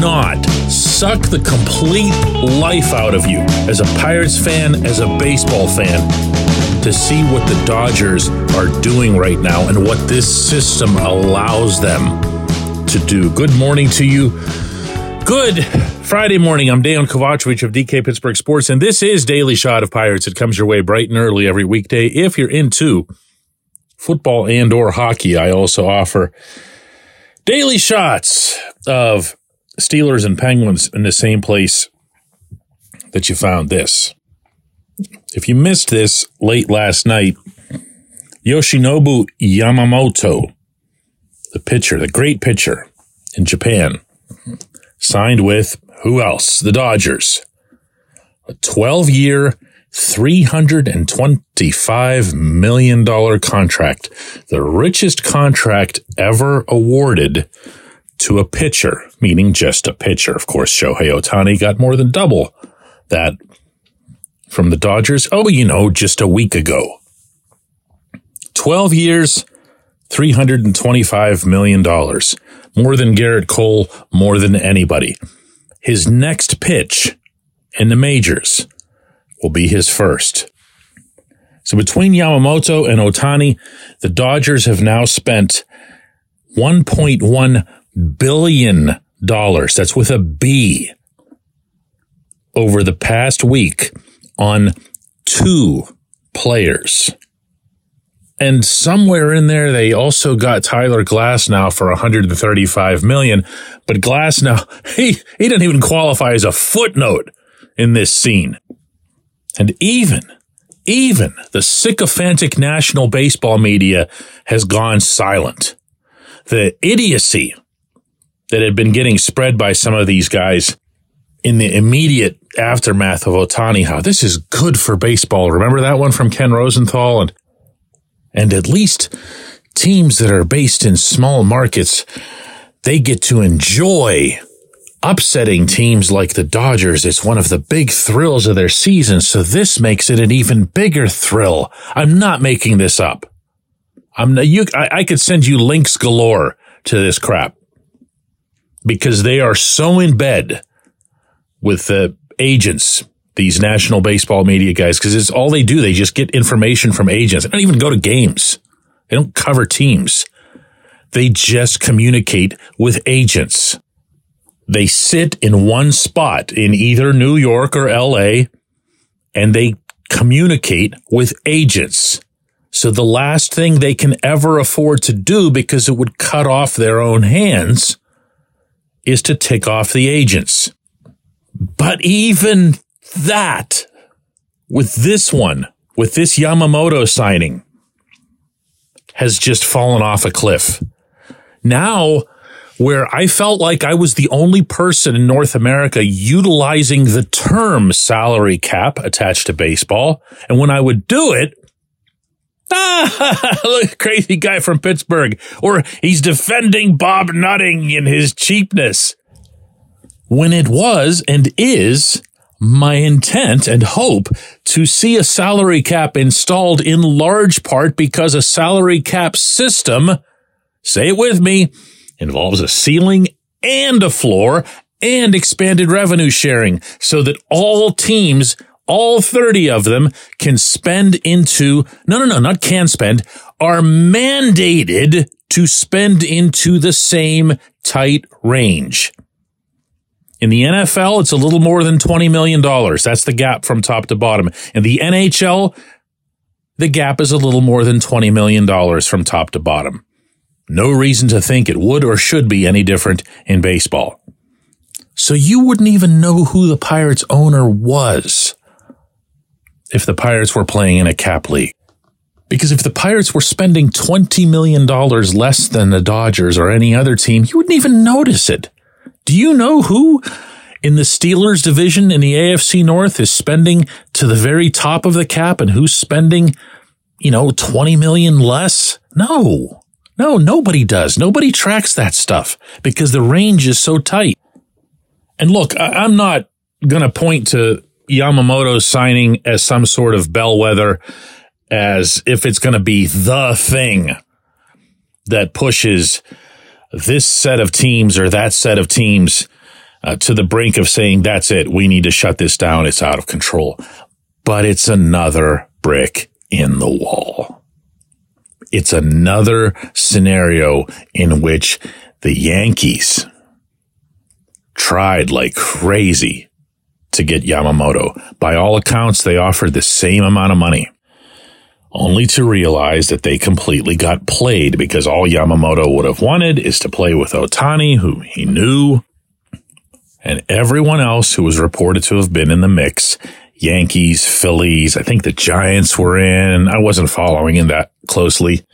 not suck the complete life out of you as a Pirates fan, as a baseball fan, to see what the Dodgers are doing right now and what this system allows them to do? Good morning to you. Good Friday morning. I'm Dejan Kovacevic of DK Pittsburgh Sports, and this is Daily Shot of Pirates. It comes your way bright and early every weekday. If you're into football and or hockey, I also offer daily shots of Steelers and Penguins in the same place that you found this. If you missed this late last night, Yoshinobu Yamamoto, the pitcher, the great pitcher in Japan, signed with who else? The Dodgers. A 12 year, $325 million contract, the richest contract ever awarded to a pitcher, meaning just a pitcher. Of course, Shohei Ohtani got more than double that from the Dodgers. Oh, you know, just a week ago. 12 years, $325 million. More than Gerrit Cole, more than anybody. His next pitch in the majors will be his first. So between Yamamoto and Ohtani, the Dodgers have now spent 1.1 billion dollars. That's with a B over the past week on two players. And somewhere in there, they also got Tyler Glasnow for 135 million. But Glasnow, he, he didn't even qualify as a footnote in this scene. And even, even the sycophantic national baseball media has gone silent. The idiocy that had been getting spread by some of these guys in the immediate aftermath of Ohtani, how this is good for baseball. Remember that one from Ken Rosenthal? And, and at least teams that are based in small markets, they get to enjoy upsetting teams like the Dodgers. It's one of the big thrills of their season. So this makes it an even bigger thrill. I'm not making this up. I'm you. I, I could send you links galore to this crap because they are so in bed with the agents, these national baseball media guys, because it's all they do. They just get information from agents. They don't even go to games. They don't cover teams. They just communicate with agents. They sit in one spot in either New York or LA and they communicate with agents. So the last thing they can ever afford to do because it would cut off their own hands is to tick off the agents. But even that, with this one, with this Yamamoto signing, has just fallen off a cliff. Now, where I felt like I was the only person in North America utilizing the term salary cap attached to baseball. And when I would do it, Ah, look, crazy guy from Pittsburgh. Or he's defending Bob Nutting in his cheapness. When it was and is my intent and hope to see a salary cap installed in large part because a salary cap system, say it with me, involves a ceiling and a floor and expanded revenue sharing so that all teams all 30 of them can spend into, no, no, no, not can spend, are mandated to spend into the same tight range. In the NFL, it's a little more than $20 million. That's the gap from top to bottom. In the NHL, the gap is a little more than $20 million from top to bottom. No reason to think it would or should be any different in baseball. So you wouldn't even know who the Pirates owner was if the Pirates were playing in a cap league. Because if the Pirates were spending $20 million less than the Dodgers or any other team, you wouldn't even notice it. Do you know who in the Steelers division in the AFC North is spending to the very top of the cap and who's spending, you know, 20 million less? No, no, nobody does. Nobody tracks that stuff because the range is so tight. And look, I- I'm not going to point to Yamamoto's signing as some sort of bellwether, as if it's going to be the thing that pushes this set of teams or that set of teams uh, to the brink of saying, that's it. We need to shut this down. It's out of control. But it's another brick in the wall. It's another scenario in which the Yankees tried like crazy to get Yamamoto. By all accounts, they offered the same amount of money only to realize that they completely got played because all Yamamoto would have wanted is to play with Ohtani, who he knew, and everyone else who was reported to have been in the mix. Yankees, Phillies, I think the Giants were in. I wasn't following in that closely.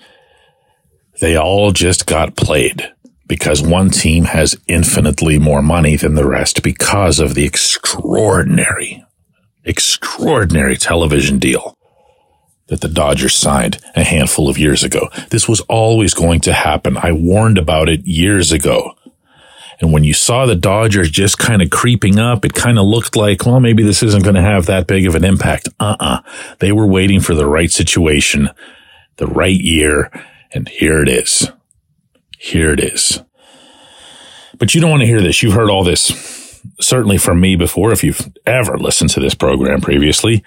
They all just got played because one team has infinitely more money than the rest because of the extraordinary, extraordinary television deal that the Dodgers signed a handful of years ago. This was always going to happen. I warned about it years ago. And when you saw the Dodgers just kind of creeping up, it kind of looked like, well, maybe this isn't going to have that big of an impact. Uh-uh. They were waiting for the right situation, the right year, and here it is. Here it is. But you don't want to hear this. You've heard all this, certainly from me before, if you've ever listened to this program previously.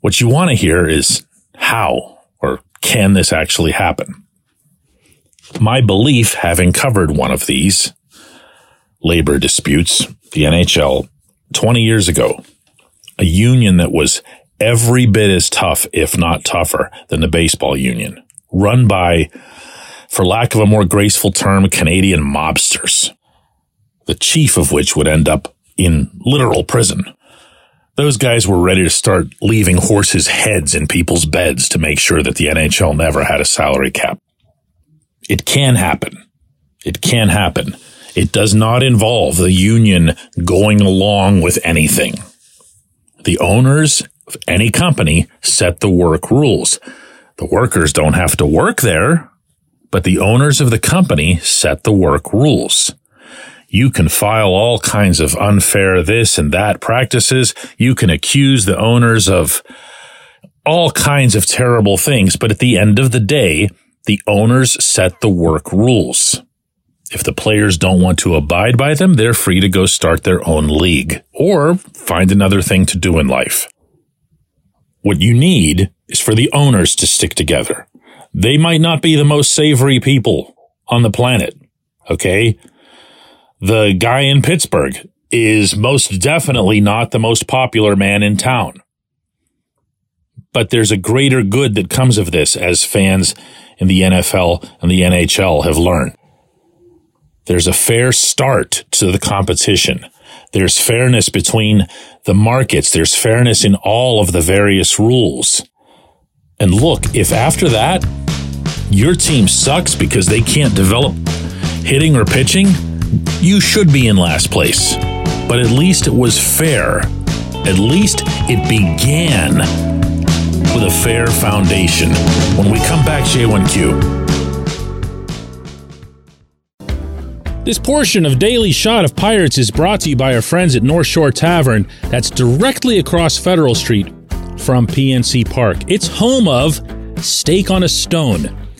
What you want to hear is how or can this actually happen? My belief, having covered one of these labor disputes, the NHL, 20 years ago, a union that was every bit as tough, if not tougher, than the baseball union, run by, for lack of a more graceful term, Canadian mobsters, the chief of which would end up in literal prison. Those guys were ready to start leaving horses' heads in people's beds to make sure that the NHL never had a salary cap. It can happen. It can happen. It does not involve the union going along with anything. The owners of any company set the work rules. The workers don't have to work there, but the owners of the company set the work rules. You can file all kinds of unfair this and that practices. You can accuse the owners of all kinds of terrible things. But at the end of the day, the owners set the work rules. If the players don't want to abide by them, they're free to go start their own league or find another thing to do in life. What you need is for the owners to stick together. They might not be the most savory people on the planet. Okay the guy in Pittsburgh is most definitely not the most popular man in town. But there's a greater good that comes of this as fans in the NFL and the NHL have learned. There's a fair start to the competition. There's fairness between the markets. There's fairness in all of the various rules. And look, if after that your team sucks because they can't develop hitting or pitching, you should be in last place. But at least it was fair. At least it began with a fair foundation. When we come back, J1Q. This portion of Daily Shot of Pirates is brought to you by our friends at North Shore Tavern, that's directly across Federal Street from PNC Park. It's home of Steak on a Stone,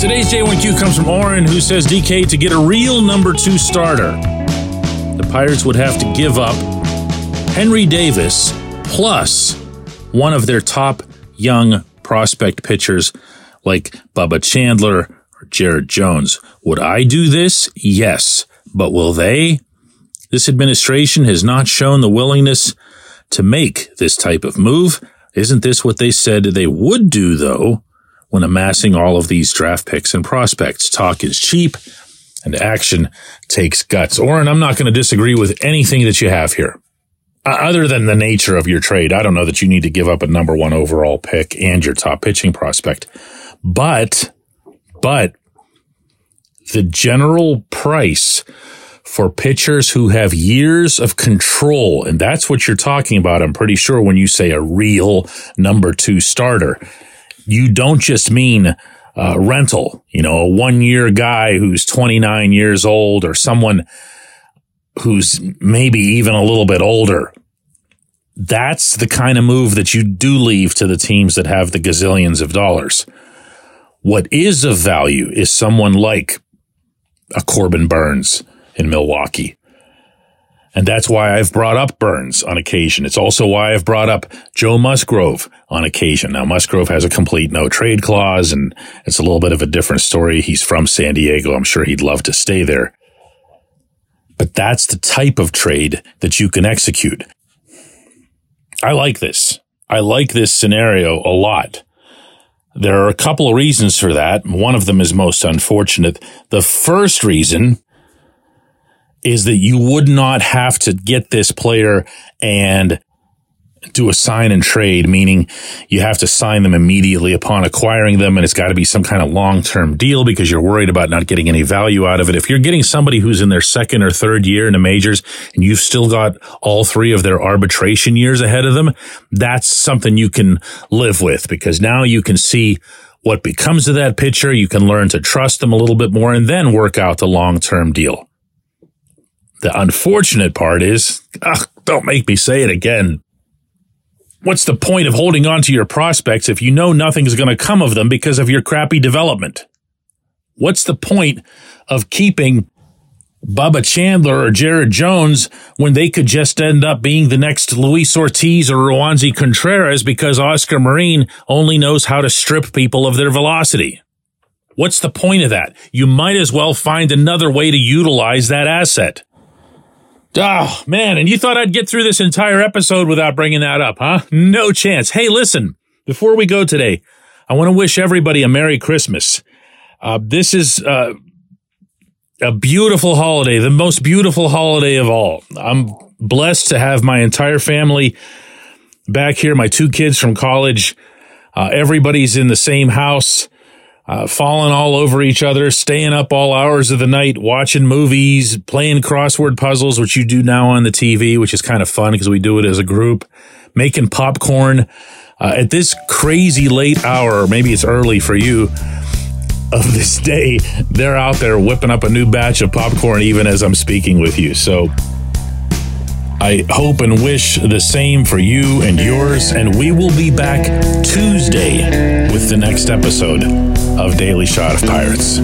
Today's J1Q comes from Oren, who says DK to get a real number two starter. The Pirates would have to give up Henry Davis plus one of their top young prospect pitchers like Bubba Chandler or Jared Jones. Would I do this? Yes. But will they? This administration has not shown the willingness to make this type of move. Isn't this what they said they would do, though, when amassing all of these draft picks and prospects? Talk is cheap and action takes guts. Oren, I'm not going to disagree with anything that you have here. Uh, other than the nature of your trade, I don't know that you need to give up a number one overall pick and your top pitching prospect. But, but the general price for pitchers who have years of control, and that's what you're talking about, I'm pretty sure, when you say a real number two starter. You don't just mean uh, rental, you know, a one year guy who's 29 years old or someone who's maybe even a little bit older. That's the kind of move that you do leave to the teams that have the gazillions of dollars. What is of value is someone like a Corbin Burnes in Milwaukee. And that's why I've brought up Burnes on occasion. It's also why I've brought up Joe Musgrove on occasion. Now, Musgrove has a complete no trade clause and it's a little bit of a different story. He's from San Diego. I'm sure he'd love to stay there. But that's the type of trade that you can execute. I like this. I like this scenario a lot. There are a couple of reasons for that. One of them is most unfortunate. The first reason is that you would not have to get this player and do a sign and trade, meaning you have to sign them immediately upon acquiring them. And it's got to be some kind of long term deal because you're worried about not getting any value out of it. If you're getting somebody who's in their second or third year in the majors and you've still got all three of their arbitration years ahead of them, that's something you can live with because now you can see what becomes of that pitcher. You can learn to trust them a little bit more and then work out the long term deal. The unfortunate part is, ugh, don't make me say it again. What's the point of holding on to your prospects if you know nothing's going to come of them because of your crappy development? What's the point of keeping Bubba Chandler or Jared Jones when they could just end up being the next Luis Ortiz or Roansy Contreras because Oscar Marin only knows how to strip people of their velocity? What's the point of that? You might as well find another way to utilize that asset. Oh, man. And you thought I'd get through this entire episode without bringing that up, huh? No chance. Hey, listen, before we go today, I want to wish everybody a Merry Christmas. Uh, this is, uh, a beautiful holiday, the most beautiful holiday of all. I'm blessed to have my entire family back here, my two kids from college. Uh, everybody's in the same house uh, falling all over each other, staying up all hours of the night, watching movies, playing crossword puzzles, which you do now on the TV, which is kind of fun because we do it as a group, making popcorn uh, at this crazy late hour. Maybe it's early for you of this day. They're out there whipping up a new batch of popcorn even as I'm speaking with you. So I hope and wish the same for you and yours. And we will be back Tuesday with the next episode of Daily Shot of Pirates.